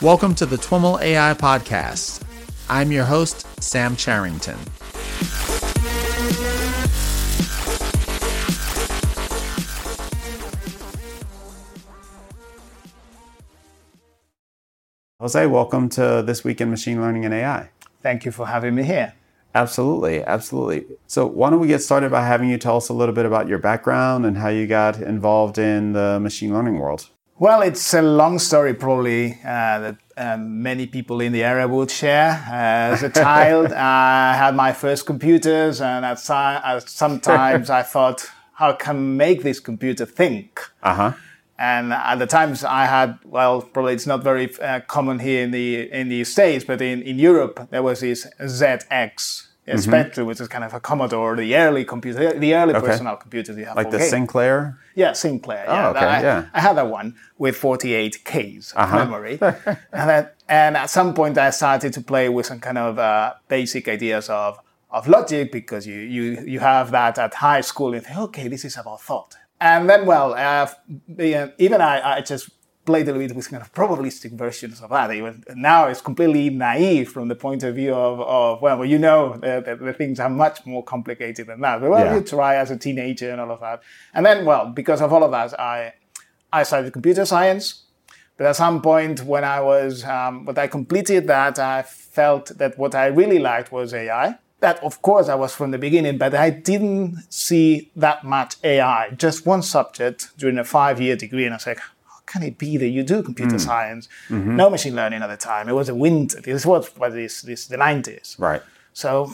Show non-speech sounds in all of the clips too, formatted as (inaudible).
Welcome to the TWIML AI Podcast. I'm your host, Sam Charrington. Jose, welcome to This Week in Machine Learning and AI. Thank you for having me here. Absolutely, absolutely. So, why don't we get started by having you tell us a little bit about your background and how you got involved in the machine learning world? Well, it's a long story, probably, uh, that um, many people in the area would share. Uh, as a child, (laughs) I had my first computers, and at, si- at sometimes I thought, how can I make this computer think? Uh huh. And at the times I had, well, probably it's not very uh, common here in the in the States, but in, in Europe there was this ZX mm-hmm. Spectrum, which is kind of a Commodore, the early computer, the early okay. personal computers you have. Like the game. Sinclair? Yeah, Sinclair. Yeah, oh, okay. I, yeah. I had that one with 48 Ks uh-huh. memory. and, then, and at some point I started to play with some kind of uh, basic ideas of, of logic because you, you, you have that at high school and think, okay, this is about thought. And then, well, uh, even I, I just played a little bit with kind of probabilistic versions of that. Even now it's completely naive from the point of view of, of well, you know, the, things are much more complicated than that. But well, yeah. you try as a teenager and all of that. And then, well, because of all of that, I, I studied computer science. But at some point when I was, um, when I completed that, I felt that what I really liked was AI. That, of course, I was from the beginning, but I didn't see that much AI, just one subject during a five year degree. And I was like, can it be that you do computer mm. science? Mm-hmm. No machine learning at the time. It was a winter. This was what this this the nineties. Right. So,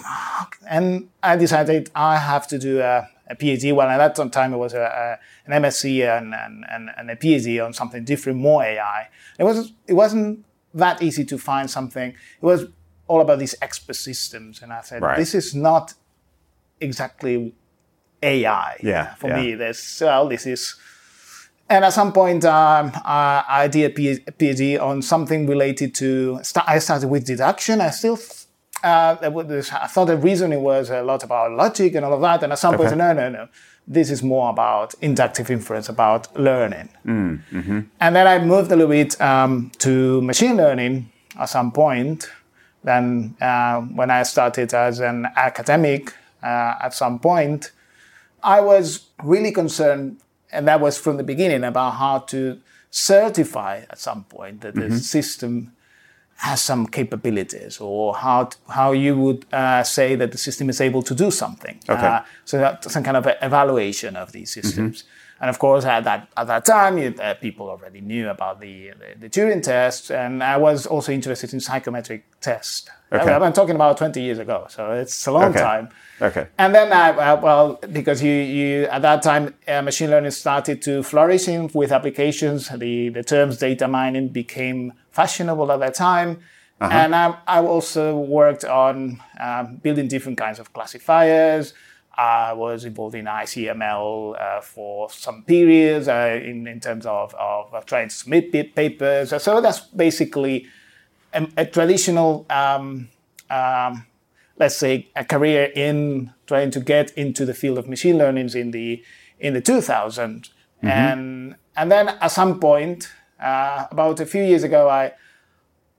and I decided I have to do a, a PhD. Well, at that time it was a, a, an MSc and, and, and, and, a PhD on something different, more AI. It was it wasn't that easy to find something. It was all about these expert systems, and I said right. this is not exactly AI. Yeah. For yeah. me, this well, this is and at some point, um, I did a PhD on something related to. I started with deduction. I still, uh, I thought the reasoning was a lot about logic and all of that. And at some okay. point, no, no, no. This is more about inductive inference, about learning. Mm, mm-hmm. And then I moved a little bit um, to machine learning at some point. Then, uh, when I started as an academic uh, at some point, I was really concerned and that was from the beginning about how to certify at some point that mm-hmm. the system has some capabilities or how how you would uh, say that the system is able to do something. Okay. Uh, so that's some kind of evaluation of these systems. Mm-hmm. And of course, at that at that time, you, uh, people already knew about the, the, the Turing test, and I was also interested in psychometric tests. Okay. I'm talking about 20 years ago, so it's a long okay. time. Okay. And then, I, well, because you, you at that time, uh, machine learning started to flourish in, with applications. The the terms data mining became fashionable at that time. Uh-huh. And I, I also worked on um, building different kinds of classifiers. I was involved in ICML uh, for some periods uh, in, in terms of, of trying to submit papers. So that's basically a, a traditional, um, um, let's say, a career in trying to get into the field of machine learning in the in the 2000s. Mm-hmm. And and then at some point, uh, about a few years ago, I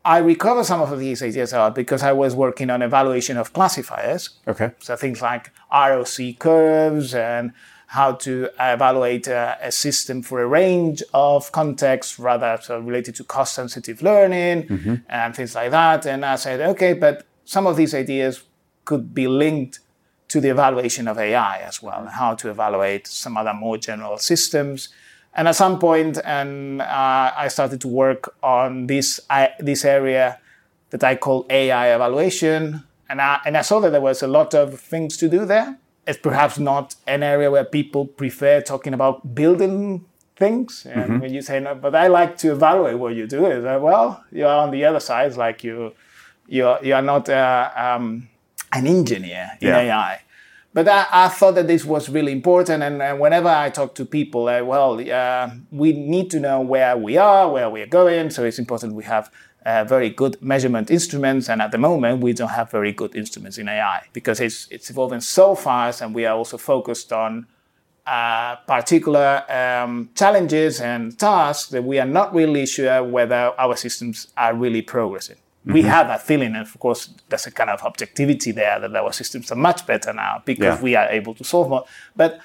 I recovered some of these ideas because I was working on evaluation of classifiers. Okay. So things like ROC curves and how to evaluate a, a system for a range of contexts, rather so related to cost-sensitive learning mm-hmm. and things like that. And I said, okay, but some of these ideas could be linked to the evaluation of AI as well, and how to evaluate some other more general systems. And at some point, and uh, I started to work on this I, this area that I call AI evaluation, and I, and I saw that there was a lot of things to do there. It's perhaps not an area where people prefer talking about building things. And mm-hmm. when you say, no, but I like to evaluate what you do, is that, well, you're on the other side, it's like you, you're, you are not uh, um, an engineer in yeah. AI. But I, I, thought that this was really important. And, and whenever I talk to people, uh, well, uh, we need to know where we are, where we are going. So it's important we have uh, very good measurement instruments. And at the moment, we don't have very good instruments in AI because it's, it's evolving so fast. And we are also focused on uh, particular um, challenges and tasks that we are not really sure whether our systems are really progressing. Mm-hmm. We have that feeling, and of course, there's a kind of objectivity there that our systems are much better now because yeah. we are able to solve more. But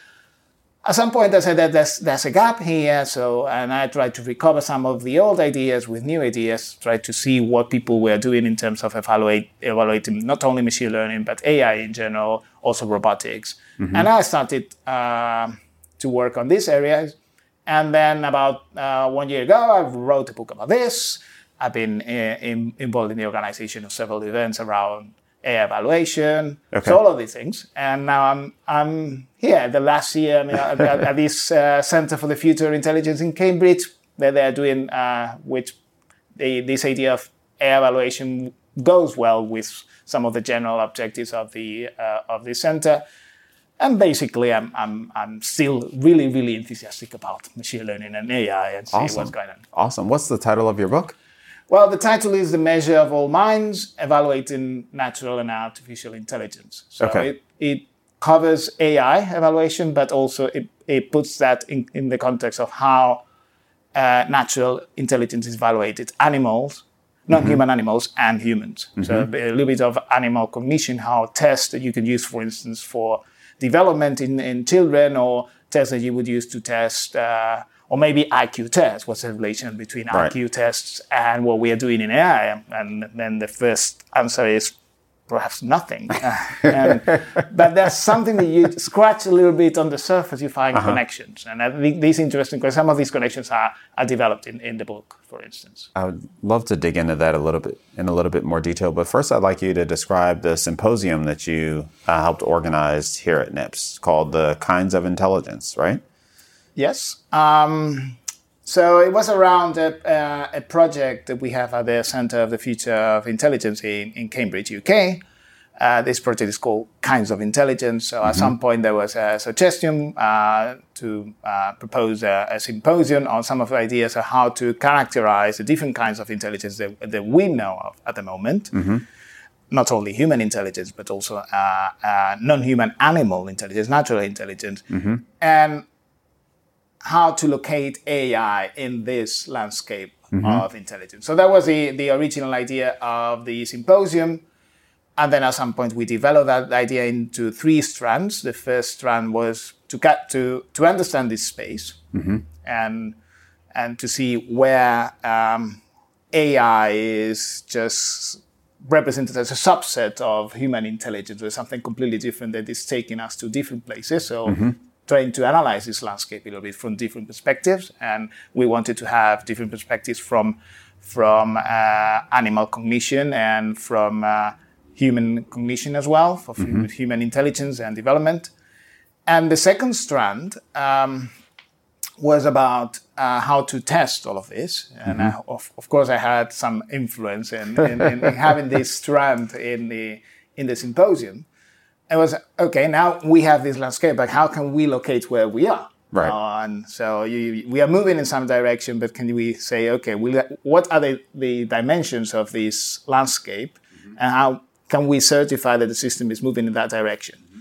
at some point, I said that there's, there's a gap here. So, and I tried to recover some of the old ideas with new ideas, try to see what people were doing in terms of evaluate, evaluating not only machine learning, but AI in general, also robotics. Mm-hmm. And I started uh, to work on this area. And then about uh, one year ago, I wrote a book about this. I've been in, in, involved in the organization of several events around AI evaluation, okay. so all of these things. And now I'm I'm here the last year I mean, at, at, this uh, Center for the Future of Intelligence in Cambridge, that they're doing, uh, which the, this idea of AI evaluation goes well with some of the general objectives of the uh, of the center. And basically, I'm, I'm, I'm still really, really enthusiastic about machine learning and AI and see awesome. what's going on. Awesome. What's the title of your book? Well, the title is The Measure of All Minds Evaluating Natural and Artificial Intelligence. So okay. it, it covers AI evaluation, but also it, it puts that in, in the context of how uh, natural intelligence is evaluated animals, non human mm-hmm. animals, and humans. Mm-hmm. So a little bit of animal cognition, how tests that you can use, for instance, for development in, in children or tests that you would use to test. Uh, or maybe IQ tests. What's the relation between right. IQ tests and what we are doing in AI? And then the first answer is perhaps nothing. (laughs) and, but there's something that you scratch a little bit on the surface, you find uh-huh. connections. And I think these interesting because some of these connections are, are developed in, in the book, for instance. I would love to dig into that a little bit in a little bit more detail. But first, I'd like you to describe the symposium that you uh, helped organize here at NIPS called The Kinds of Intelligence, right? Yes. Um, so it was around a, uh, a, project that we have at the Center of the Future of Intelligence in, in Cambridge, UK. Uh, this project is called Kinds of Intelligence. So mm-hmm. at some point there was a suggestion uh, to uh, propose a, a, symposium on some of the ideas of how to characterize the different kinds of intelligence that, that we know of at the moment. Mm-hmm. Not only human intelligence, but also uh, uh, non-human animal intelligence, natural intelligence. Mm-hmm. And how to locate AI in this landscape mm-hmm. of intelligence. So that was the, the original idea of the symposium. And then at some point we developed that idea into three strands. The first strand was to get to, to understand this space mm-hmm. and, and to see where um, AI is just represented as a subset of human intelligence or something completely different that is taking us to different places. So mm-hmm trying to analyze this landscape a little bit from different perspectives, and we wanted to have different perspectives from from uh, animal cognition and from uh, human cognition as well, for mm-hmm. human intelligence and development. And the second strand um, was about uh, how to test all of this. And mm-hmm. Uh, of, of, course, I had some influence in, in, in, in having this (laughs) strand in the in the symposium it was okay. Now we have this landscape, but how can we locate where we are? Right. Uh, and so you, we are moving in some direction, but can we say, okay, we, what are the, the dimensions of this landscape, mm-hmm. and how can we certify that the system is moving in that direction? Mm-hmm.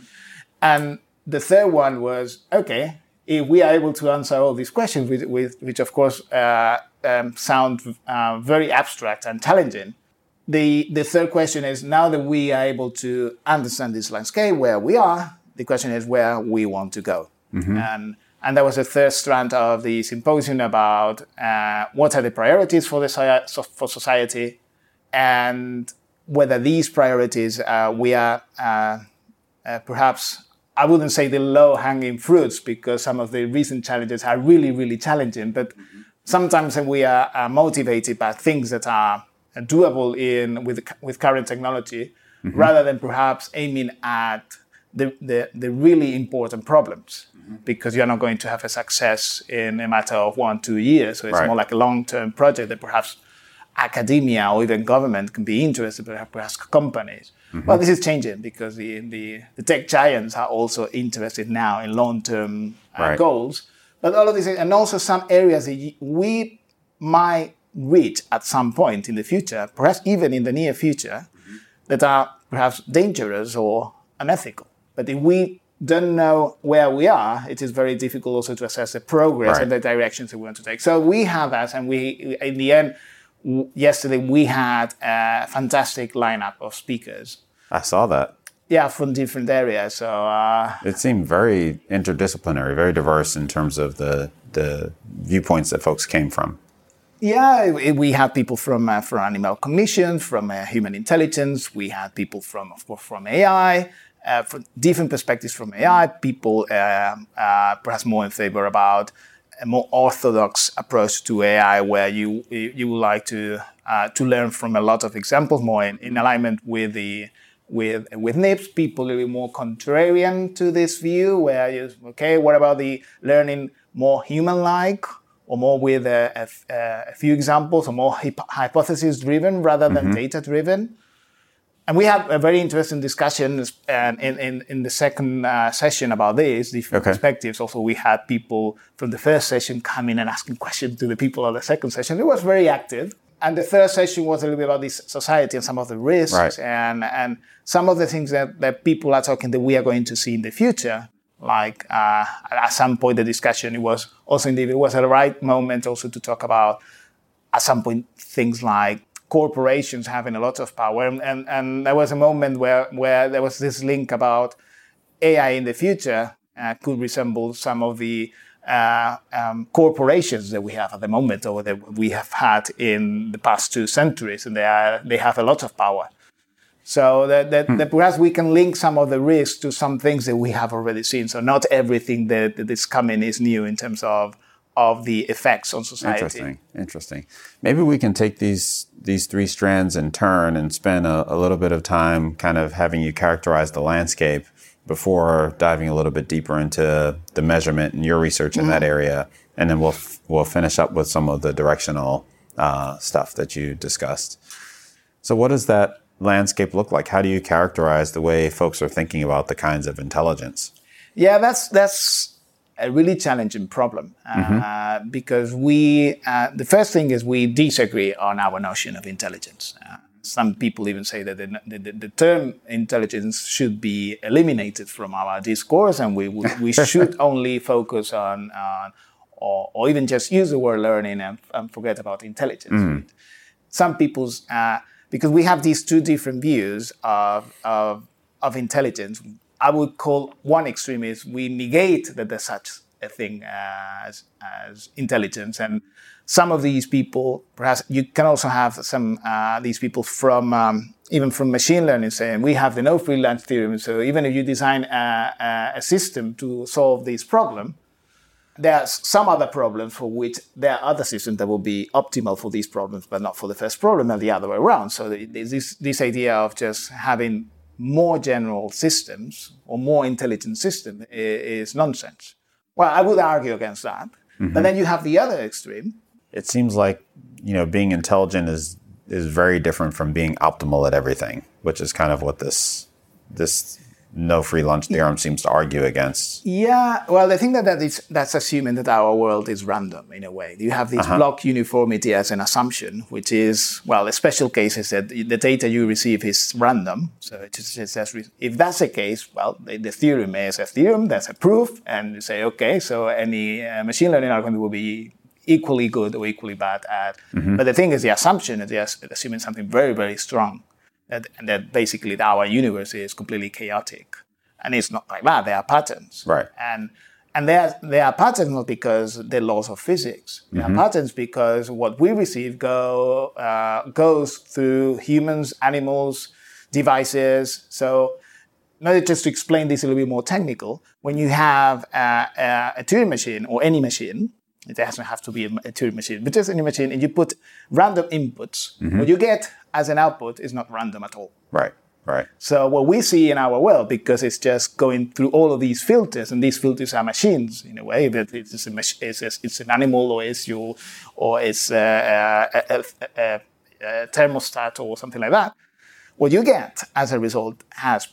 And the third one was, okay, if we are able to answer all these questions, with, with which of course uh, um, sound uh, very abstract and challenging, the, the third question is now that we are able to understand this landscape where we are, the question is where we want to go. Mm-hmm. And, and there was the third strand of the symposium about uh, what are the priorities for, the, for society and whether these priorities uh, we are uh, uh, perhaps I wouldn't say the low hanging fruits because some of the recent challenges are really, really challenging. But mm-hmm. sometimes we are motivated by things that are doable in with with current technology, mm-hmm. rather than perhaps aiming at the, the, the really important problems mm-hmm. because you're not going to have a success in a matter of one two years. So it's right. more like a long term project that perhaps academia or even government can be interested, but perhaps companies. Mm-hmm. Well, this is changing because the, the, the, tech giants are also interested now in long term uh, right. goals. But all of these, and also some areas that we might reach at some point in the future, perhaps even in the near future, mm-hmm. that are perhaps dangerous or unethical. But if we don't know where we are, it is very difficult also to assess the progress Right. and the directions that we want to take. So we have that, and we, in the end, w- yesterday we had a fantastic lineup of speakers. I saw that. Yeah, from different areas. So uh, It seemed very interdisciplinary, very diverse in terms of the the viewpoints that folks came from. Yeah, we- had people from uh, from animal cognition, from uh, human intelligence. We had people from, of course, from AI, uh, from different perspectives from AI. People um perhaps more in favor about a more orthodox approach to AI, where you you would like to uh, to learn from a lot of examples, more in, in alignment with the with with NIPS. People a little more contrarian to this view, where you okay, what about the learning more human-like? Or more with a few examples, or more hypo- hypothesis driven rather than data driven. And we had a very interesting discussion uh, in, in, in the second uh, session about this, different Okay. perspectives. Also, we had people from the first session coming and asking questions to the people of the second session. It was very active. And the third session was a little bit about this society and some of the risks Right. and, and some of the things that, that people are talking that we are going to see in the future. Like uh, at some point, the discussion it was also indeed it was at the right moment also to talk about at some point things like corporations having a lot of power and, and, and there was a moment where, where there was this link about AI in the future uh, could resemble some of the uh, um, corporations that we have at the moment or that we have had in the past two centuries and they, are, they have a lot of power. So that, that, that perhaps we can link some of the risks to some things that we have already seen. So not everything that, that is coming is new in terms of of the effects on society. Interesting. Interesting. Maybe we can take these these three strands in turn and spend a, a little bit of time kind of having you characterize the landscape before diving a little bit deeper into the measurement and your research in that area, and then we'll f- we'll finish up with some of the directional uh, stuff that you discussed. So, what does that landscape look like? How do you characterize the way folks are thinking about the kinds of intelligence? Yeah, that's that's a really challenging problem uh, because we uh, the first thing is we disagree on our notion of intelligence. Uh, some people even say that the, the, the term intelligence should be eliminated from our discourse, and we we (laughs) should only focus on on or, or even just use the word learning and, and forget about intelligence. Some people's uh, because we have these two different views of, of of intelligence. I would call one extreme is we negate that there's such a thing as, as intelligence. And some of these people, perhaps you can also have some uh, these people from um, even from machine learning saying we have the no free lunch theorem. So even if you design a, a system to solve this problem, there's some other problems for which there are other systems that will be optimal for these problems, but not for the first problem, and the other way around. So this this idea of just having more general systems or more intelligent system is, nonsense. Well, I would argue against that. But mm-hmm. then you have the other extreme. It seems like you know being intelligent is is very different from being optimal at everything, which is kind of what this this no free lunch theorem seems to argue against. Yeah, well, I think that, that is, that's assuming that our world is random in a way. You have this block uniformity as an assumption, which is, well, a special case is that the data you receive is random. So it just it says, if that's the case, well, the, the theorem is a theorem, that's a proof, and you say, okay, so any uh, machine learning algorithm will be equally good or equally bad at. But the thing is, the assumption is assuming something very, very strong that, that basically our universe is completely chaotic. And it's not like that. There are patterns. Right. And and there, there are patterns not because they're laws of physics. There are patterns because what we receive go uh, goes through humans, animals, devices. So, not just to explain this a little bit more technical, when you have a, a, a Turing machine or any machine, it doesn't have to be a, a Turing machine, but just any machine, and you put random inputs, what you get as an output is not random at all. Right. Right. So what we see in our world, because it's just going through all of these filters, and these filters are machines in a way that it's a mach- it's, it's an animal, or it's you, or it's a, a, a, a, a thermostat, or something like that. What you get as a result has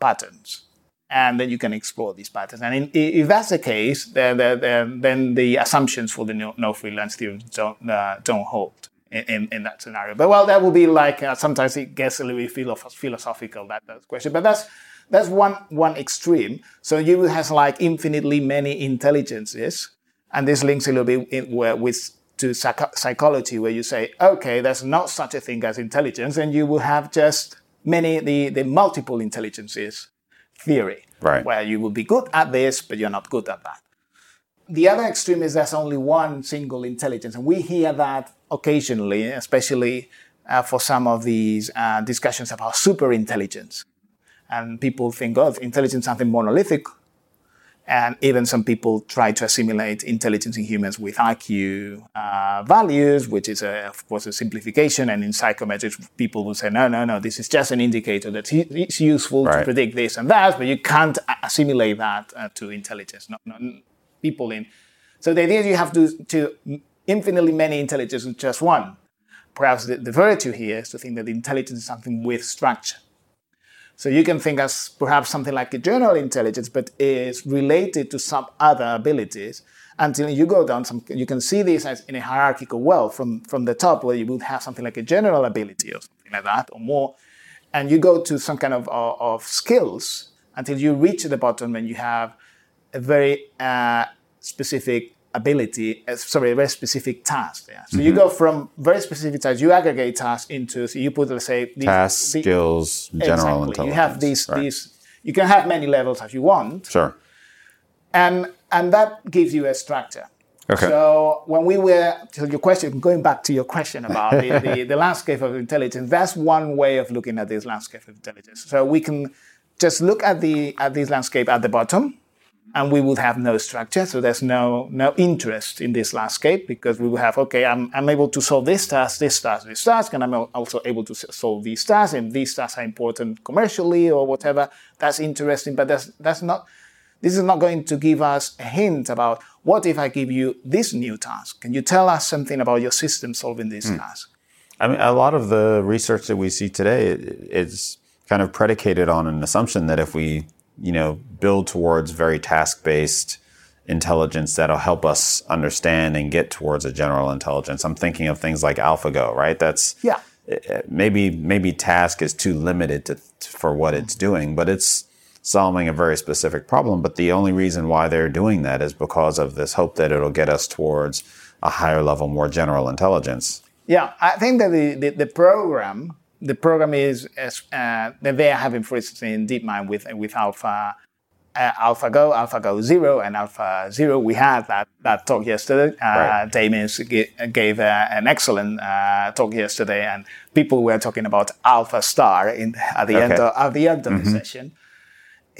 patterns, and then you can explore these patterns. And in, if that's the case, then, then, then the assumptions for the no, no free lunch theorem don't uh, don't hold in, in, that scenario. But well, that will be like uh, sometimes it gets a little bit philosophical that, that question. But that's that's one one extreme. So you have like infinitely many intelligences, and this links a little bit in, where, with to psych- psychology, where you say, okay, there's not such a thing as intelligence, and you will have just many the the multiple intelligences theory, Right. where you will be good at this, but you're not good at that. The other extreme is there's only one single intelligence, and we hear that occasionally, especially uh, for some of these uh, discussions about super intelligence. And people think of intelligence as something monolithic, and even some people try to assimilate intelligence in humans with IQ uh, values, which is, a, of course, a simplification. And in psychometrics, people will say, no, no, no, this is just an indicator that it's useful Right. to predict this and that, but you can't assimilate that uh, to intelligence. No, no, people in. So the idea is you have to, to infinitely many intelligences in just one. Perhaps the, the virtue here is to think that intelligence is something with structure. So you can think as perhaps something like a general intelligence, but is related to some other abilities. Until you go down some, you can see this as in a hierarchical well from, from the top, where you would have something like a general ability or something like that, or more. And you go to some kind of, of, of skills until you reach the bottom and you have a very uh, specific ability, uh, sorry, a very specific task. Yeah. So you go from very specific tasks, you aggregate tasks into, so you put, let's say, these, Tasks, the- skills, general Exactly. intelligence. You have these, Right. these, you can have many levels as you want, Sure. and and that gives you a structure. Okay. So when we were to your question, going back to your question about the, the, (laughs) the landscape of intelligence, that's one way of looking at this landscape of intelligence. So we can just look at the at this landscape at the bottom, and we would have no structure. So there's no no interest in this landscape because we will have okay, I'm, I'm able to solve this task, this task, this task, and I'm also able to solve these tasks, and these tasks are important commercially or whatever. That's interesting, but that's that's not. This is not going to give us a hint about what if I give you this new task? Can you tell us something about your system solving this hmm. task? I mean, a lot of the research that we see today is kind of predicated on an assumption that if we, you know, build towards very task-based intelligence, that'll help us understand and get towards a general intelligence. I'm thinking of things like AlphaGo, right? That's Yeah. Eh, eh, maybe maybe task is too limited to, for what it's doing, but it's solving a very specific problem. But the only reason why they're doing that is because of this hope that it'll get us towards a higher level, more general intelligence. Yeah, I think that the, the, the program, the program is uh, that they are having, for instance, in DeepMind with with Alpha, uh, AlphaGo, AlphaGo Zero, and Alpha Zero. We had that that talk yesterday. Uh, Right. Demis g- gave uh, an excellent uh, talk yesterday, and people were talking about Alpha Star in at the end of, at the end of the session.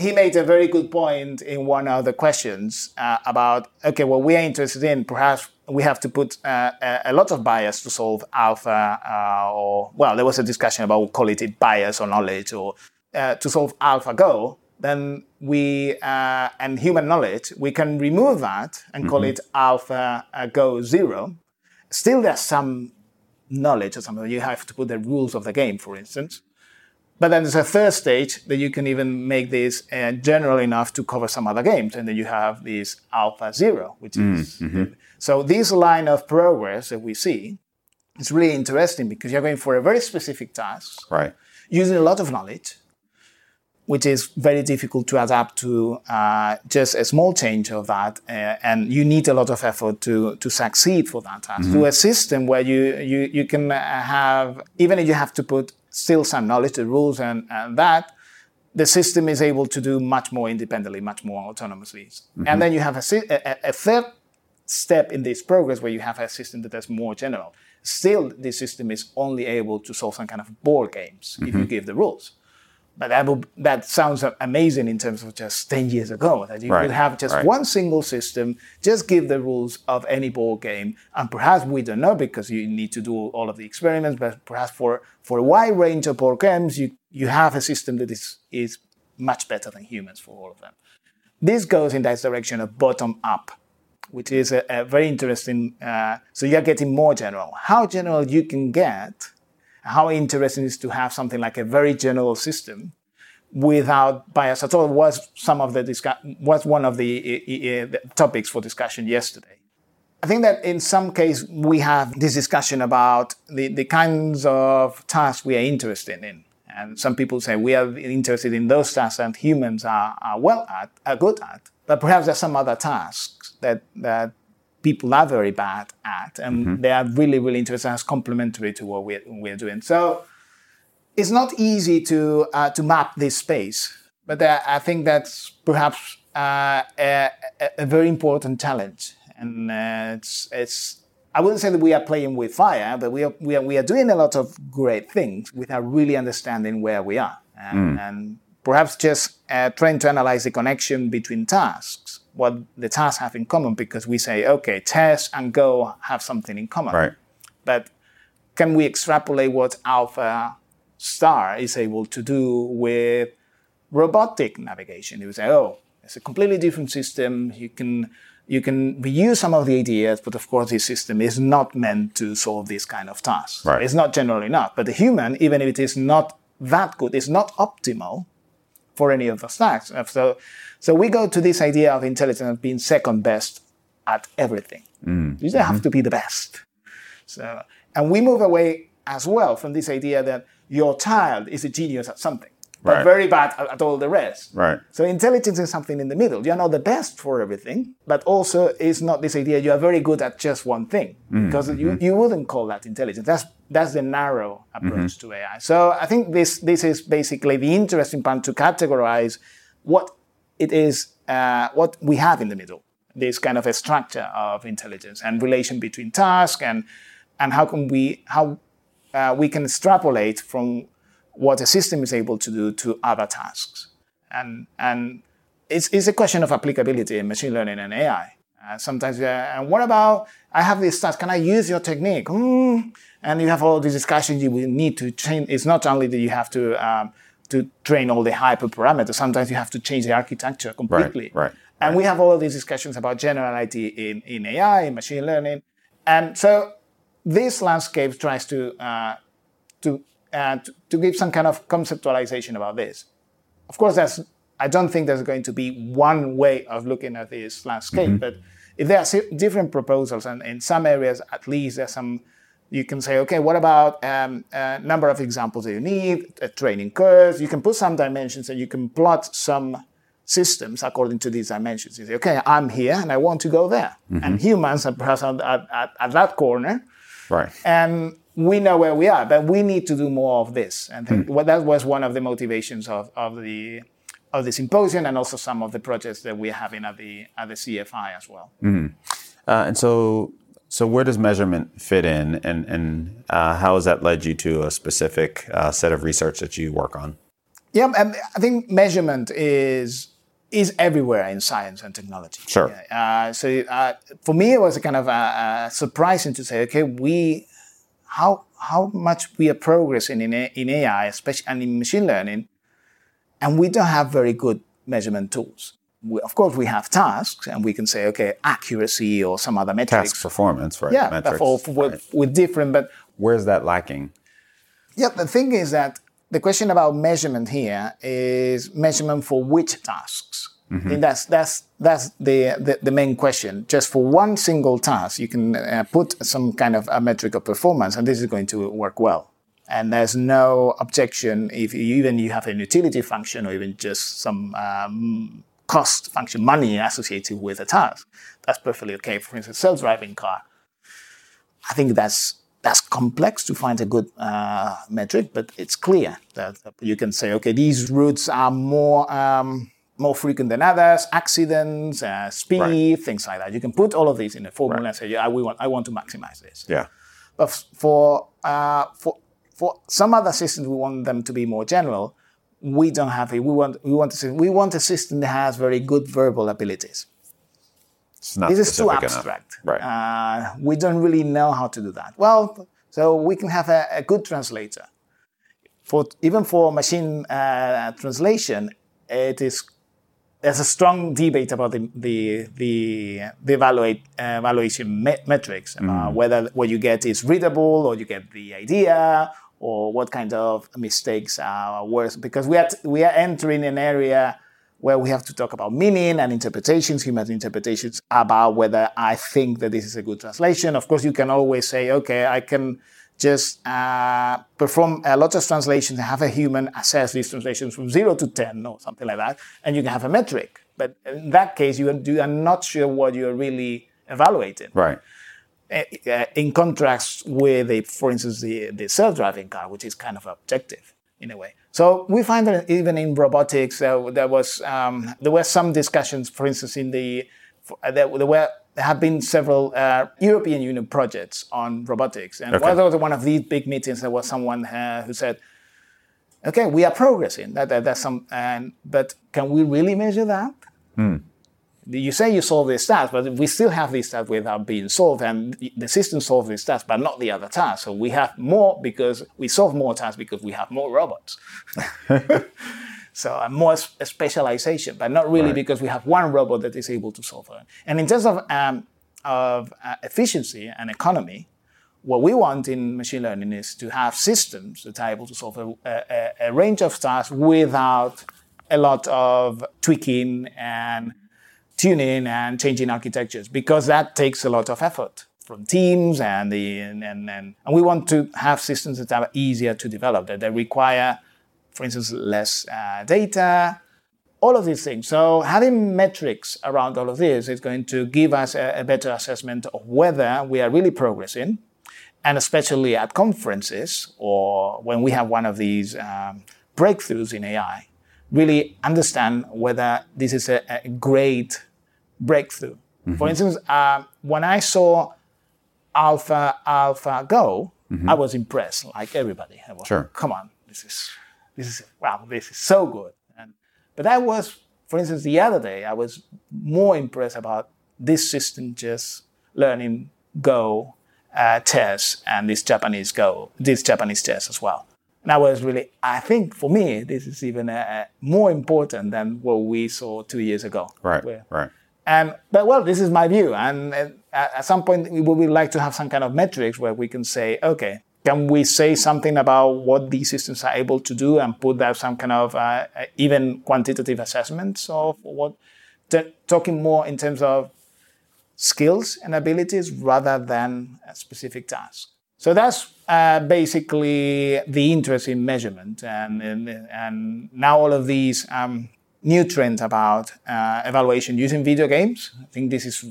he made a very good point in one of the questions uh, about okay, what we are interested in, perhaps we have to put uh, a, a lot of bias to solve alpha, uh, or well, there was a discussion about we'll call it bias or knowledge, or uh, to solve AlphaGo. Then we uh, and human knowledge, we can remove that and call it Alpha uh, Go Zero. Still, there's some knowledge or something. You have to put the rules of the game, for instance. But then there's a third stage that you can even make this uh, general enough to cover some other games, and then you have this alpha zero, which is so this line of progress that we see is really interesting because you're going for a very specific task Right. using a lot of knowledge, which is very difficult to adapt to uh, just a small change of that, uh, and you need a lot of effort to to succeed for that task. To a system where you you you can uh, have even if you have to put still some knowledge, the rules and, and that. The system is able to do much more independently, much more autonomously, and then you have a, a- a third step in this progress where you have a system that is more general. Still, this system is only able to solve some kind of board games if you mm-hmm. give the rules. But that, will, that sounds amazing in terms of just 10 years ago, that you Right, could have just right. one single system, just give the rules of any board game. And perhaps we don't know because you need to do all of the experiments, but perhaps for, for a wide range of board games, you, you have a system that is, is much better than humans for all of them. This goes in that direction of bottom up which is a, a very interesting. Uh, so you're getting more general. How general you can get, how interesting is to have something like a very general system without bias at all was some of the discuss- was one of the, uh, the topics for discussion yesterday. I think that in some case we have this discussion about the, the kinds of tasks we are interested in. And some people say we are interested in those tasks that humans are, are well at, are good at. But perhaps there's some other tasks that, that people are very bad at, and mm-hmm. they are really, really interested as complementary to what we're, we're doing. So it's not easy to, uh, to map this space, but uh, I think that's perhaps uh, a, a, very important challenge. And uh, it's, it's I wouldn't say that we are playing with fire, but we are, we are, we are doing a lot of great things without really understanding where we are. And, mm. and perhaps just uh, trying to analyze the connection between tasks, what the tasks have in common, because we say, okay, test and go have something in common. Right. But can we extrapolate what Alpha Star is able to do with robotic navigation? You say, oh, it's a completely different system. You can you can reuse some of the ideas, but of course, this system is not meant to solve this kind of tasks. Right. It's not generally not. But the human, even if it is not that good, is not optimal for any of those tasks. So, so we go to this idea of intelligence being second best at everything. Mm. You don't mm-hmm. have to be the best. So, and we move away as well from this idea that your child is a genius at something but right. very bad at, at, all the rest. Right. So intelligence is something in the middle. You're not the best for everything, but also it's not this idea you are very good at just one thing mm-hmm. because you, mm-hmm. you wouldn't call that intelligence. That's that's the narrow approach mm-hmm. to AI. So I think this this is basically the interesting part to categorize what it is, uh, what we have in the middle. This kind of a structure of intelligence and relation between tasks and and how can we how uh, we can extrapolate from what a system is able to do to other tasks. And, and it's, it's a question of applicability in machine learning and AI. Uh, sometimes, uh, and what about, I have this task, can I use your technique? Mm. And you have all these discussions you will need to change. It's not only that you have to, um, to train all the hyperparameters, sometimes you have to change the architecture completely. Right, right. And right. we have all of these discussions about generality in, in AI, in machine learning. And so this landscape tries to, uh, to and to, to give some kind of conceptualization about this. Of course, that's, I don't think there's going to be one way of looking at this landscape, mm-hmm. but if there are different proposals, and in some areas at least there's some, you can say, okay, what about um, a number of examples that you need, a training curve, you can put some dimensions and you can plot some systems according to these dimensions. You say, okay, I'm here and I want to go there. Mm-hmm. And humans are perhaps at, at, at, that corner. Right. And we know where we are, but we need to do more of this. And mm. that was one of the motivations of, of the of the symposium and also some of the projects that we're having at the at the CFI as well. Mm. Uh, and so, so where does measurement fit in, and and uh, how has that led you to a specific uh, set of research that you work on? Yeah, and I think measurement is is everywhere in science and technology. Sure. Uh, so uh, for me, it was kind of surprising to say, okay, we how how much we are progressing in, in AI, especially and in machine learning, and we don't have very good measurement tools. We, of course, we have tasks, and we can say, okay, accuracy or some other metrics. Task performance, right? Yeah, metrics, for, for, right. Different, but where's that lacking? Yeah, the thing is that the question about measurement here is measurement for which tasks. Mm-hmm. And that's that's that's the, the, the main question. Just for one single task, you can uh, put some kind of a metric of performance, and this is going to work well. And there's no objection if you, even you have an utility function or even just some um, cost function, money associated with a task. That's perfectly okay. For instance, self-driving car. I think that's that's complex to find a good uh, metric, but it's clear that you can say, okay, these routes are more um, more frequent than others, accidents, uh, speed, right. things like that. You can put all of these in a formula right. and say, yeah, we want, I want to maximize this. Yeah. But for, uh, for, for some other systems, we want them to be more general. We don't have it. We want, we want, to, we want a system that has very good verbal abilities. this is too abstract. Right. Uh, we don't really know how to do that. Well, so we can have a, a good translator. For, even for machine uh, translation, it is there's a strong debate about the the the, the evaluate, uh, evaluation me- metrics, uh, mm. whether what you get is readable or you get the idea or what kind of mistakes are worse. Because we are we are entering an area where we have to talk about meaning and interpretations, human interpretations about whether I think that this is a good translation. Of course, you can always say, okay, I can just uh, perform a lot of translations and have a human assess these translations from zero to 10 or something like that, and you can have a metric. But in that case, you are not sure what you're really evaluating. Right. Uh, in contrast with, a, for instance, the, the self-driving car, which is kind of objective in a way. So we find that even in robotics, uh, there was um, there were some discussions. For instance, in the uh, there, there were there have been several uh, European Union projects on robotics, and okay. was one of these big meetings, there was someone uh, who said, "Okay, we are progressing. That, that, that's some, and, but can we really measure that?" Hmm you say you solve these tasks, but we still have these tasks without being solved, and the system solves these tasks, but not the other tasks. So we have more because we solve more tasks because we have more robots. (laughs) so uh, more specialization, but not really right. because we have one robot that is able to solve it. And in terms of um, of uh, efficiency and economy, what we want in machine learning is to have systems that are able to solve a, a, a range of tasks without a lot of tweaking and tuning and changing architectures because that takes a lot of effort from teams and the and, and, and, we want to have systems that are easier to develop that they require for instance less uh, data all of these things. So having metrics around all of this is going to give us a, a better assessment of whether we are really progressing and especially at conferences or when we have one of these um, breakthroughs in ai really understand whether this is a, a great breakthrough. Mm-hmm. For instance, uh, when I saw Alpha Alpha Go, mm-hmm. I was impressed, like everybody. I was, sure. Come on, this is this is wow, this is so good. And but I was, for instance, the other day, I was more impressed about this system just learning Go uh, chess and this Japanese Go, this Japanese chess as well. And I was really, I think for me, this is even uh, more important than what we saw two years ago. Right, where, right. And but well, this is my view, and, at some point we would like to have some kind of metrics where we can say, okay, can we say something about what these systems are able to do and put out some kind of uh, even quantitative assessments of what? T- talking more in terms of skills and abilities rather than a specific task. So that's uh, basically the interest in measurement, and and, and now all of these. Um, new trend about uh, evaluation using video games. I think this is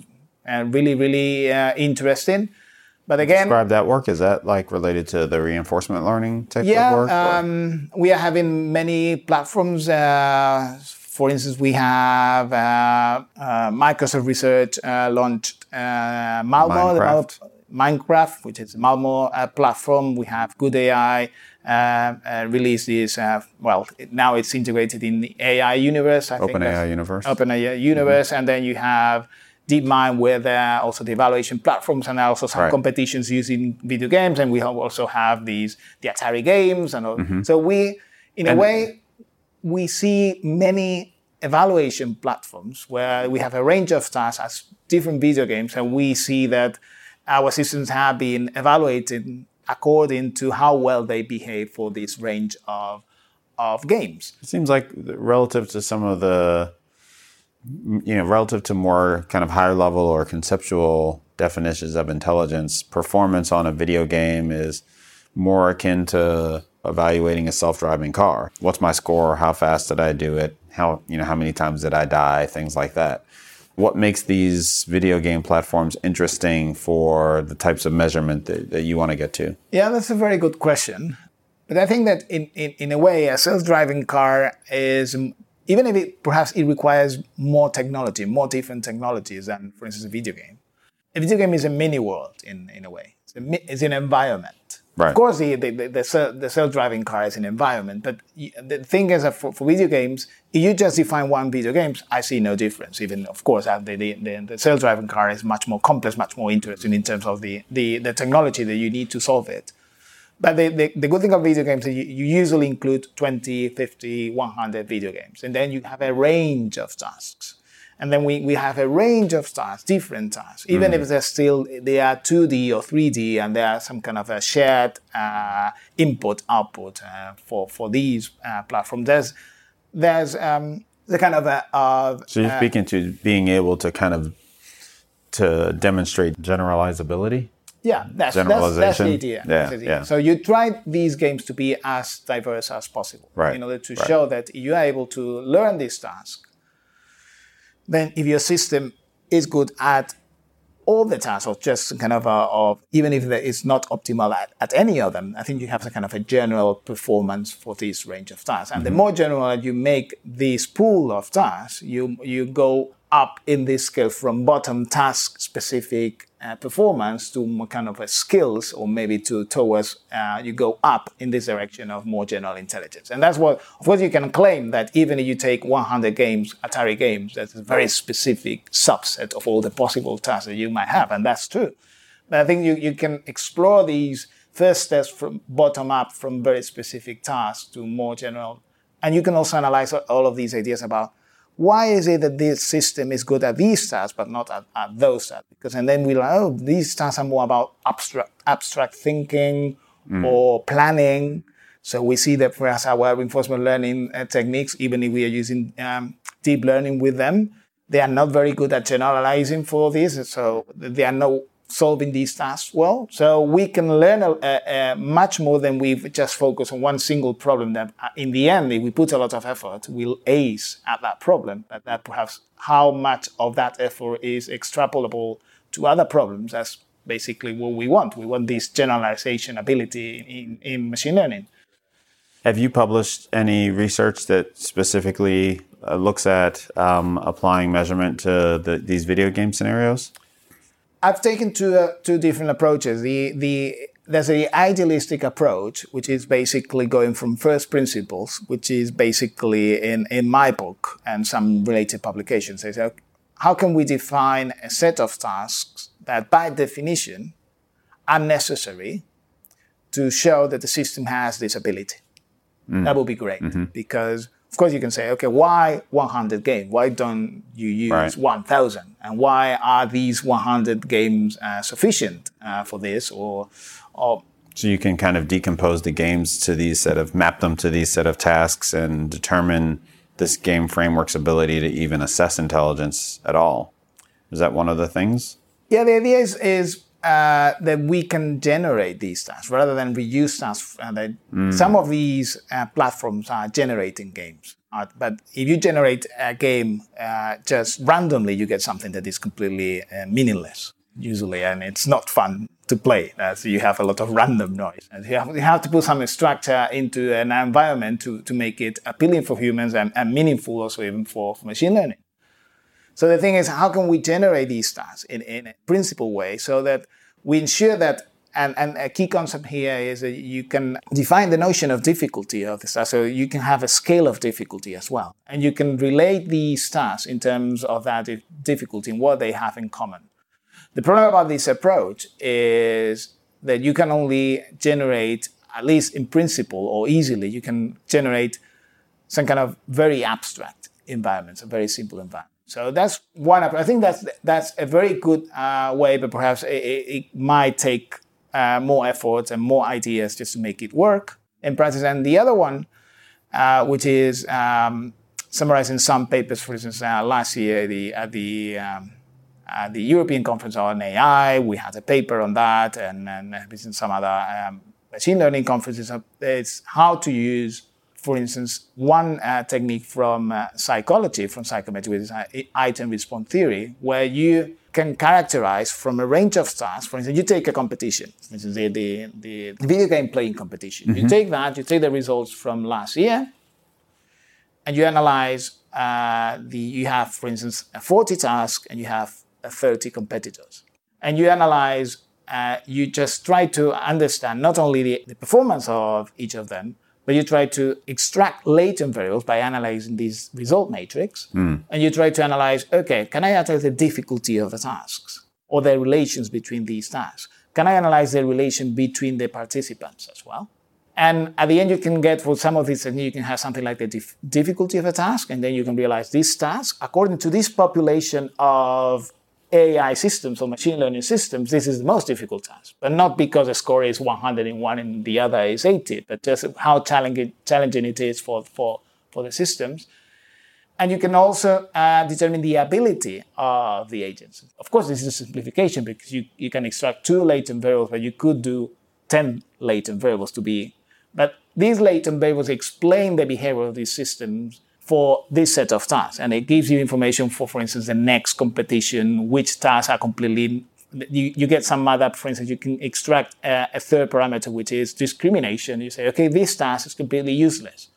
uh, really, really uh, interesting. But again, describe that work. Is that like related to the reinforcement learning type yeah, of work? Yeah, um, we are having many platforms. Uh, for instance, we have uh, uh, Microsoft Research launched Malmo, Minecraft. Minecraft, which is Malmo platform. We have Good AI released this. Uh, well, now it's integrated in the AI universe. I Open AI universe. Open AI universe, mm-hmm. and then you have DeepMind where there are also the evaluation platforms and also some right. competitions using video games, and we also have these the Atari games, and all. Mm-hmm. so we, in and a way, we see many evaluation platforms where we have a range of tasks as different video games, and we see that our systems have been evaluated according to how well they behave for this range of of games. It seems like relative to some of the you know relative to more kind of higher level or conceptual definitions of intelligence, performance on a video game is more akin to evaluating a self-driving car. What's my score? How fast did I do it? How you know how many times did I die? Things like that what makes these video game platforms interesting for the types of measurement that, that you want to get to? Yeah, that's a very good question. But I think that in, in, in a way, a self-driving car is, um, even if it perhaps it requires more technology, more different technologies than, for instance, a video game. A video game is a mini world in, in a way. It's, a, it's an environment. Right. Of course, the, the, the, the self-driving car is an environment, but the thing is that for, for video games, if you just define one video games, I see no difference. Even, of course, uh, the, the, the self-driving car is much more complex, much more interesting in terms of the, the, the technology that you need to solve it. But the, the, the good thing of video games is you, you usually include 20, 50, 100 video games. And then you have a range of tasks. And then we, we have a range of tasks, different tasks, even mm-hmm. if they're still, they are 2D or 3D and there are some kind of a shared uh, input output uh, for, for these uh, platforms. There's, there's um, the kind of a, So you're speaking to being able to kind of, to demonstrate generalizability? yeah, that's, that's, that's the idea. Yeah, the idea. yeah. So you try these games to be as diverse as possible right. in order to right. show that you are able to learn this task. Then, if your system is good at all the tasks, or just kind of, a, of even if it's not optimal at, at, any of them, I think you have a kind of a general performance for this range of tasks. And mm-hmm. the more general that you make this pool of tasks, you you go up in this scale from bottom task specific uh, performance to more kind of a skills or maybe to towards uh, you go up in this direction of more general intelligence. And that's what of course you can claim that even if you take 100 games atari games that's a very specific subset of all the possible tasks that you might have and that's true. But i think you, you can explore these first steps from bottom up from very specific tasks to more general. And you can also analyze all of these ideas about why is it that this system is good at these tasks but not at, at those tasks? Because and then we like, oh, these tasks are more about abstract abstract thinking mm. or planning. So we see that for us, our reinforcement learning uh, techniques, even if we are using um, deep learning with them, they are not very good at generalizing for this. So they are not solving these tasks well. So we can learn a, a, a much more than we've just focused on one single problem that uh, in the end, if we put a lot of effort, we'll ace at that problem. But that perhaps how much of that effort is extrapolable to other problems. That's basically what we want. We want this generalization ability in, in machine learning. Have you published any research that specifically uh, looks at um, applying measurement to the, these video game scenarios? I've taken two uh, two different approaches. The the there's a idealistic approach, which is basically going from first principles, which is basically in, in my book and some related publications. They say, how can we define a set of tasks that by definition are necessary to show that the system has this ability? Mm. That would be great mm-hmm. because of course, you can say, okay, why 100 games? Why don't you use right. 1,000? And why are these 100 games uh, sufficient uh, for this? Or, or so you can kind of decompose the games to these set of map them to these set of tasks and determine this game framework's ability to even assess intelligence at all. Is that one of the things? Yeah, the idea is, is uh, that we can generate these tasks rather than reuse tasks. Uh, mm. Some of these uh, platforms are generating games, uh, but if you generate a game uh, just randomly, you get something that is completely uh, meaningless usually, and it's not fun to play. so you have a lot of random noise. And you have, you have to put some structure into an environment to, to make it appealing for humans and, and meaningful also even for, for machine learning. So the thing is, how can we generate these tasks in, in a principal way so that we ensure that and, and, a key concept here is that you can define the notion of difficulty of the task. So you can have a scale of difficulty as well. And you can relate these tasks in terms of that difficulty and what they have in common. The problem about this approach is that you can only generate, at least in principle or easily, you can generate some kind of very abstract environments, a very simple environment. So that's one. I think that's that's a very good uh, way, but perhaps it, it might take uh, more effort and more ideas just to make it work in practice. And the other one, uh, which is um, summarizing some papers, for instance, uh, last year the, at the um, the European Conference on AI, we had a paper on that, and, and some other um, machine learning conferences. It's how to use for instance, one uh, technique from uh, psychology, from psychometry, which is uh, item response theory, where you can characterize from a range of tasks. For instance, you take a competition, for instance, the, the, the video game playing competition. Mm-hmm. You take that, you take the results from last year, and you analyze uh, the, you have, for instance, 40 tasks and you have uh, 30 competitors. And you analyze, uh, you just try to understand not only the, the performance of each of them, but you try to extract latent variables by analyzing these result matrix, mm. and you try to analyze, okay, can I analyze the difficulty of the tasks or the relations between these tasks? Can I analyze the relation between the participants as well? And at the end, you can get for some of these, and you can have something like the dif- difficulty of a task, and then you can realize this task, according to this population of AI systems or machine learning systems, this is the most difficult task. But not because a score is 101 and the other is 80, but just how challenging, challenging it is for, for, for the systems. And you can also uh, determine the ability of the agents. Of course, this is a simplification because you, you can extract two latent variables, but you could do 10 latent variables to be. But these latent variables explain the behavior of these systems for this set of tasks. And it gives you information for, for instance, the next competition, which tasks are completely you, you get some other, for instance, you can extract a, a, third parameter, which is discrimination. You say, okay, this task is completely useless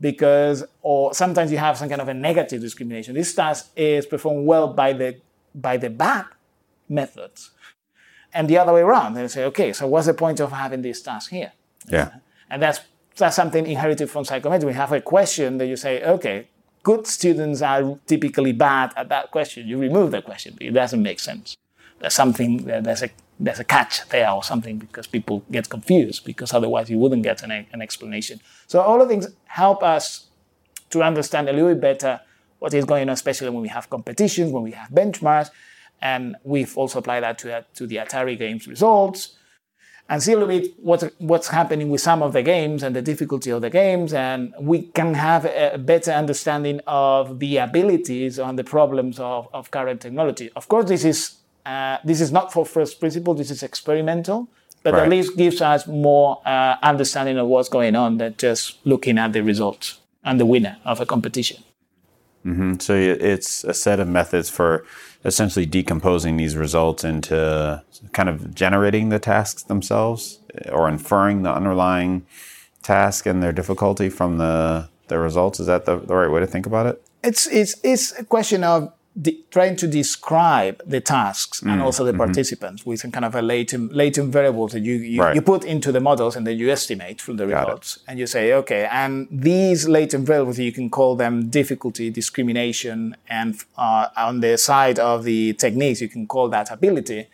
because, or sometimes you have some kind of a negative discrimination. This task is performed well by the, by the bad methods. And the other way around, they say, okay, so what's the point of having this task here? Yeah. And that's, that's something inherited from psychometry. We have a question that you say, okay, good students are typically bad at that question. You remove the question. It doesn't make sense. There's something, there's a there's a catch there or something because people get confused because otherwise you wouldn't get an, an explanation. So all of things help us to understand a little bit better what is going on, especially when we have competitions, when we have benchmarks, and we've also applied that to, uh, to the Atari games results and see a little bit what's, what's happening with some of the games and the difficulty of the games. And we can have a better understanding of the abilities and the problems of, of current technology. Of course, this is uh, this is not for first principle, this is experimental, but right. at least gives us more uh, understanding of what's going on than just looking at the results and the winner of a competition. Mm-hmm. So it's a set of methods for essentially decomposing these results into kind of generating the tasks themselves eh, or inferring the underlying task and their difficulty from the, the results. Is that the, the right way to think about it? It's, it's, it's a question of de- trying to describe the tasks mm, and also the mm-hmm. participants with some kind of a latent, latent variables that you, you, right. you, put into the models and then you estimate from the Got results. It. And you say, okay, and these latent variables, you can call them difficulty, discrimination, and uh, on the side of the techniques, you can call that ability.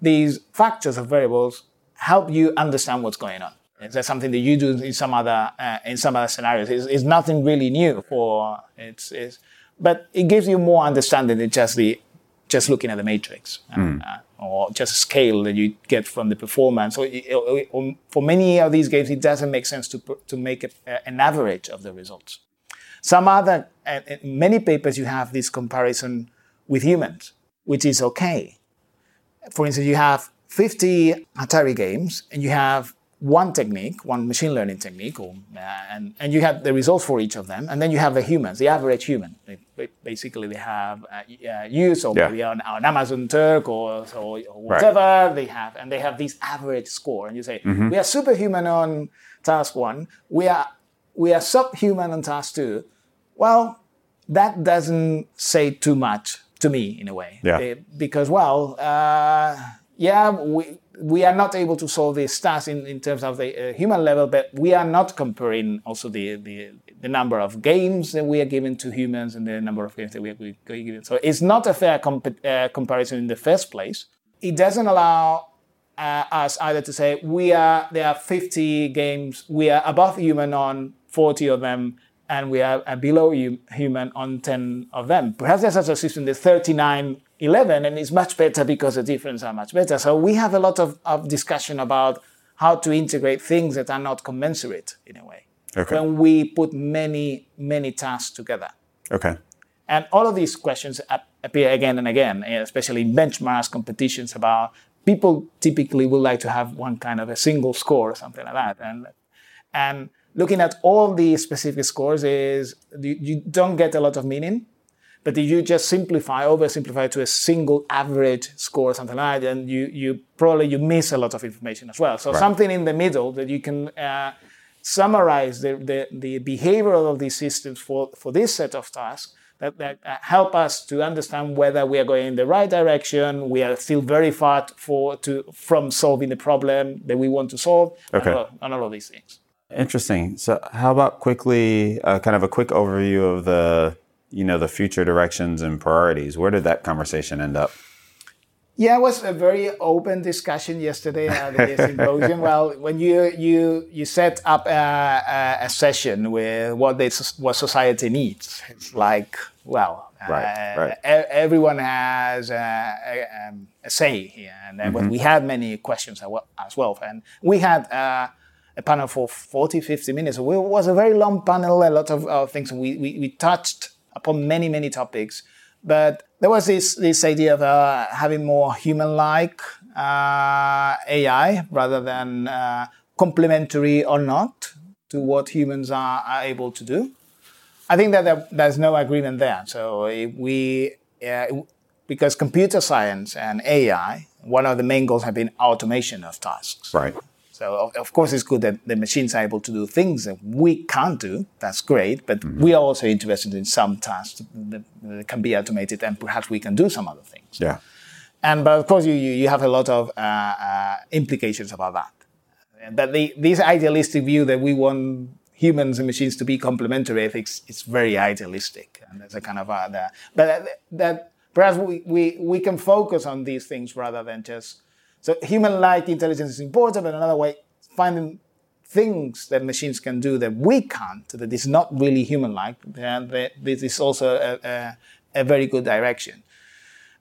These factors of variables help you understand what's going on. Is that something that you do in some other uh, in some other scenarios? It's, it's nothing really new for it's, it's but it gives you more understanding than just the just looking at the matrix mm. uh, or just a scale that you get from the performance. So it, it, for many of these games, it doesn't make sense to to make a, an average of the results. Some other uh, many papers you have this comparison with humans, which is okay. For instance, you have 50 Atari games and you have one technique, one machine learning technique, or, uh, and, and you have the results for each of them, and then you have the humans, the average human. They, basically, they have uh, uh, use or yeah. maybe on, on, Amazon Turk or, or, or whatever right. they have, and they have this average score. And you say, mm-hmm. we are superhuman on task one, we are, we are subhuman on task two. Well, that doesn't say too much to me in a way. Yeah. because, well, uh, yeah, we, we are not able to solve these tasks in, in terms of the uh, human level, but we are not comparing also the, the, the, number of games that we are giving to humans and the number of games that we are giving. So it's not a fair comp- uh, comparison in the first place. It doesn't allow uh, us either to say we are there are 50 games, we are above human on 40 of them, and we are below human on 10 of them. Perhaps there's such a system, there's 39 11 and it's much better because the differences are much better. So we have a lot of, of discussion about how to integrate things that are not commensurate in a way. Okay. When we put many, many tasks together. Okay. And all of these questions appear again and again, eh, especially in benchmarks, competitions about people typically would like to have one kind of a single score or something like that. And, and looking at all the specific scores is you, you don't get a lot of meaning but if you just simplify, oversimplify to a single average score or something like that, then you, you probably you miss a lot of information as well. So right. something in the middle that you can uh, summarize the, the, the behavior of these systems for, for this set of tasks that, that uh, help us to understand whether we are going in the right direction, we are still very far for, to, from solving the problem that we want to solve, okay. and, all, and all of these things. Interesting. So, how about quickly, uh, kind of a quick overview of the you know the future directions and priorities. Where did that conversation end up? Yeah it was a very open discussion yesterday at the symposium. Well when you you you set up a, a, session with what this what society needs it's like well right, uh, right. everyone has a, a, um, a, say here. And mm-hmm. we had many questions as well and we had uh, a panel for 40 50 minutes. It was a very long panel a lot of uh, things we, we, we touched upon many, many topics. But there was this, this idea of uh, having more human like uh, AI rather than uh, complementary or not to what humans are, are able to do. I think that there, there's no agreement there. So we, uh, because computer science and AI, one of the main goals have been automation of tasks. Right. So of course it's good that the machines are able to do things that we can't do. That's great, but mm-hmm. we are also interested in some tasks that, that, can be automated, and perhaps we can do some other things. Yeah. And but of course you you, you have a lot of uh, uh, implications about that. But the, this idealistic view that we want humans and machines to be complementary, I think it's very idealistic, and there's a kind of uh, the, but that, that perhaps we, we we can focus on these things rather than just so human-like intelligence is important, but another way, finding things that machines can do that we can't, that is not really human-like, and this is also a, a, a, very good direction.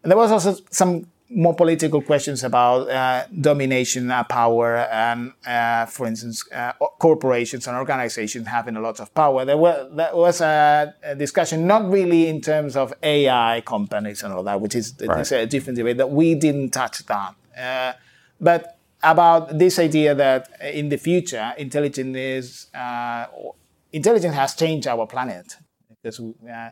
And there was also some more political questions about uh, domination, uh, power, and, uh, for instance, uh, corporations and organizations having a lot of power. There, were, there was a, a, discussion, not really in terms of AI companies and all that, which is, right. a different debate, that we didn't touch that. Uh, but about this idea that in the future, intelligence is uh, intelligence has changed our planet because uh,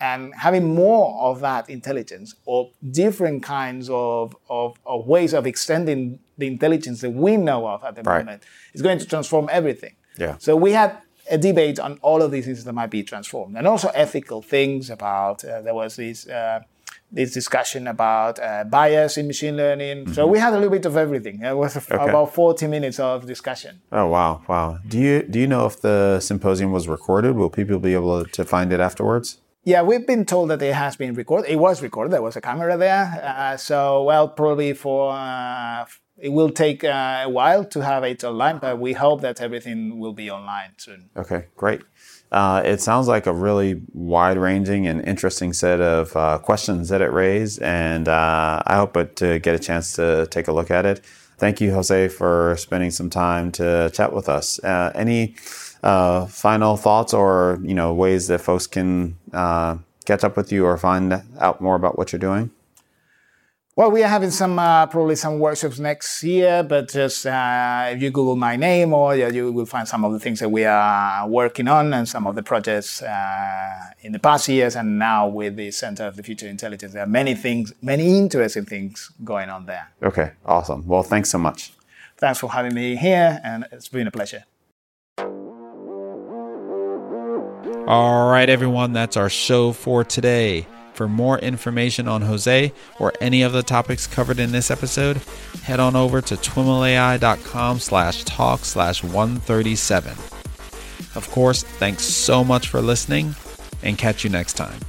and having more of that intelligence or different kinds of, of, of, ways of extending the intelligence that we know of at the right. moment is going to transform everything. Yeah. So we had a debate on all of these things that might be transformed, and also ethical things about. Uh, there was this uh, this discussion about uh, bias in machine learning. Mm-hmm. So we had a little bit of everything. It was (laughs) okay. about 40 minutes of discussion. Oh wow, wow. Do you do you know if the symposium was recorded? Will people be able to find it afterwards? Yeah, we've been told that it has been recorded. It was recorded. There was a camera there. Uh, so well, probably for uh, it will take uh, a while to have it online, but we hope that everything will be online soon. Okay, great. Uh, it sounds like a really wide ranging and interesting set of uh, questions that it raised, and uh, I hope to get a chance to take a look at it. Thank you, Jose, for spending some time to chat with us. Uh, any uh, final thoughts or you know ways that folks can uh, catch up with you or find out more about what you're doing? Well, we are having some uh, probably some workshops next year, but just uh, if you Google my name, or yeah, you will find some of the things that we are working on and some of the projects uh, in the past years, and now with the Center of the Future Intelligence, there are many things, many interesting things going on there. Okay, awesome. Well, thanks so much. Thanks for having me here, and it's been a pleasure. All right, everyone, that's our show for today. For more information on Jose or any of the topics covered in this episode, head on over to twimlai.com slash talk slash 137. Of course, thanks so much for listening and catch you next time.